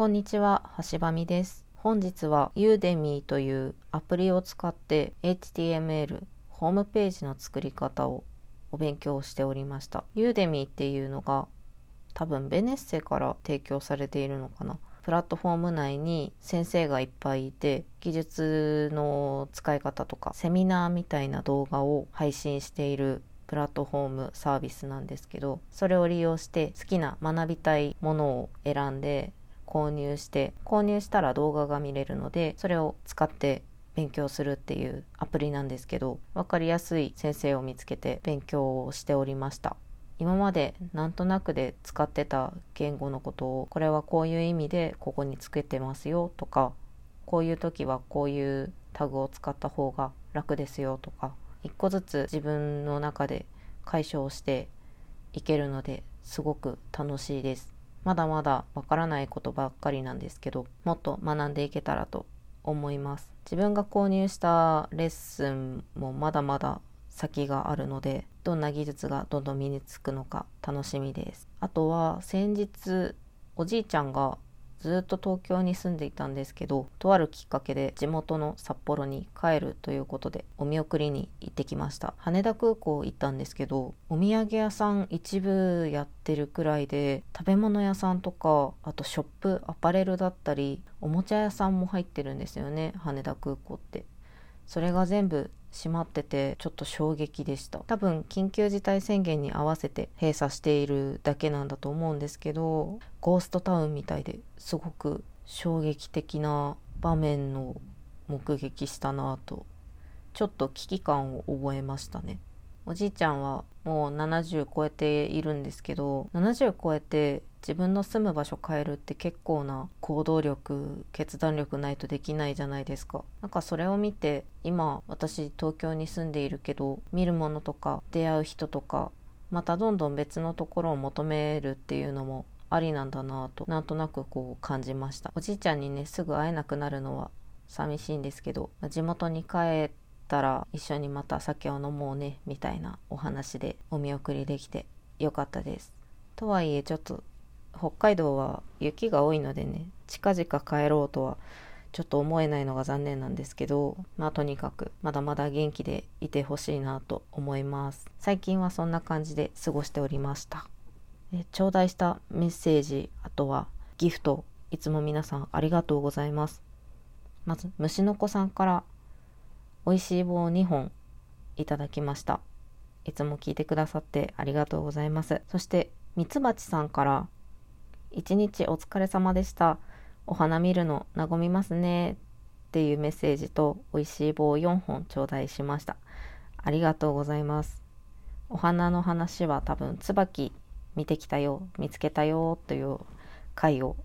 こんにちは、橋場美です。本日は Udemy というアプリを使って HTML ホームページの作り方をお勉強しておりました。Udemy っていうのが多分ベネッセから提供されているのかな。プラットフォーム内に先生がいっぱいいて技術の使い方とかセミナーみたいな動画を配信しているプラットフォームサービスなんですけどそれを利用して好きな学びたいものを選んで購入して購入したら動画が見れるのでそれを使って勉強するっていうアプリなんですけど分かりやすい先生を見つけて勉強をしておりました。今までなんとなくで使ってた言語のことをこれはこういう意味でここにつけてますよとかこういう時はこういうタグを使った方が楽ですよとか一個ずつ自分の中で解消していけるのですごく楽しいです。まだまだわからないことばっかりなんですけどもっと学んでいけたらと思います。自分が購入したレッスンもまだまだ先があるのでどんな技術がどんどん身につくのか楽しみです。あとは先日おじいちゃんがずっと東京に住んでいたんですけどとあるきっかけで地元の札幌に帰るということでお見送りに行ってきました。羽田空港行ったんですけどお土産屋さん一部やってるくらいで食べ物屋さんとかあとショップアパレルだったりおもちゃ屋さんも入ってるんですよね羽田空港って。それが全部閉まっててちょっと衝撃でした。多分緊急事態宣言に合わせて閉鎖しているだけなんだと思うんですけどゴーストタウンみたいですごく衝撃的な場面を目撃したなとちょっと危機感を覚えましたね。おじいちゃんはもう70超えているんですけど70超えて自分の住む場所変えるって結構な行動力決断力ないとできないじゃないですか。なんかそれを見て今私東京に住んでいるけど見るものとか出会う人とかまたどんどん別のところを求めるっていうのもありなんだなとなんとなくこう感じました。おじいちゃんにねすぐ会えなくなるのは寂しいんですけど地元に帰ったら一緒にまた酒を飲もうねみたいなお話でお見送りできてよかったです。とはいえちょっと北海道は雪が多いのでね近々帰ろうとはちょっと思えないのが残念なんですけどまあとにかくまだまだ元気でいてほしいなと思います。最近はそんな感じで過ごしておりました。え頂戴したメッセージあとはギフトいつも皆さんありがとうございます。まず虫の子さんから美味しい棒2本いただきました。いつも聞いてくださってありがとうございます。そしてミツバチさんから一日お疲れ様でした。お花見るの和みますね。っていうメッセージと美味しい棒4本頂戴しました。ありがとうございます。お花の話は多分椿見てきたよ、見つけたよという回を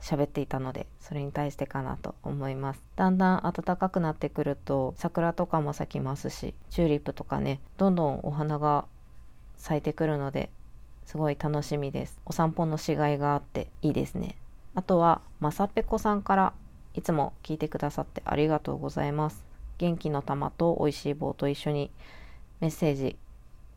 喋っていたので、それに対してかなと思います。だんだん暖かくなってくると桜とかも咲きますし、チューリップとかね、どんどんお花が咲いてくるのですごい楽しみです。お散歩のしがいがあっていいですね。あとは、まさぺこさんからいつも聞いてくださってありがとうございます。元気の玉と美味しい棒と一緒にメッセージ。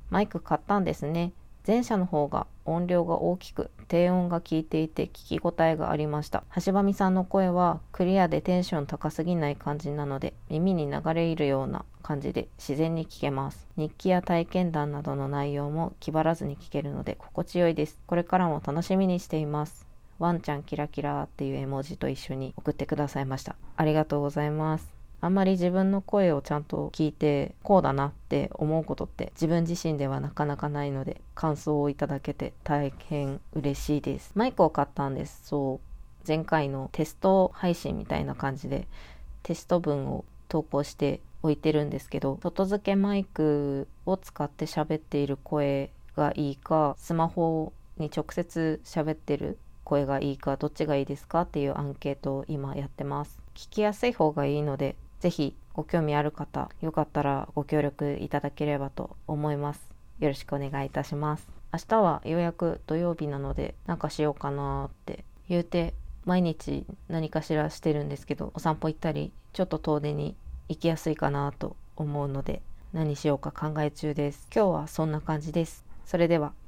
マイク買ったんですね。前者の方が音量が大きく低音が効いていて聞き応えがありました。橋場美さんの声はクリアでテンション高すぎない感じなので耳に流れるような感じで自然に聞けます。日記や体験談などの内容も気張らずに聞けるので心地よいです。これからも楽しみにしています。ワンちゃんキラキラっていう絵文字と一緒に送ってくださいました。ありがとうございます。あんまり自分の声をちゃんと聞いてこうだなって思うことって自分自身ではなかなかないので感想をいただけて大変嬉しいです。マイクを買ったんです。そう。前回のテスト配信みたいな感じでテスト文を投稿しておいてるんですけど外付けマイクを使って喋っている声がいいかスマホに直接喋ってる声がいいかどっちがいいですかっていうアンケートを今やってます。聞きやすい方がいいのでぜひご興味ある方、よかったらご協力いただければと思います。よろしくお願いいたします。明日はようやく土曜日なので、なんかしようかなって言うて、毎日何かしらしてるんですけど、お散歩行ったり、ちょっと遠出に行きやすいかなと思うので、何しようか考え中です。今日はそんな感じです。それでは。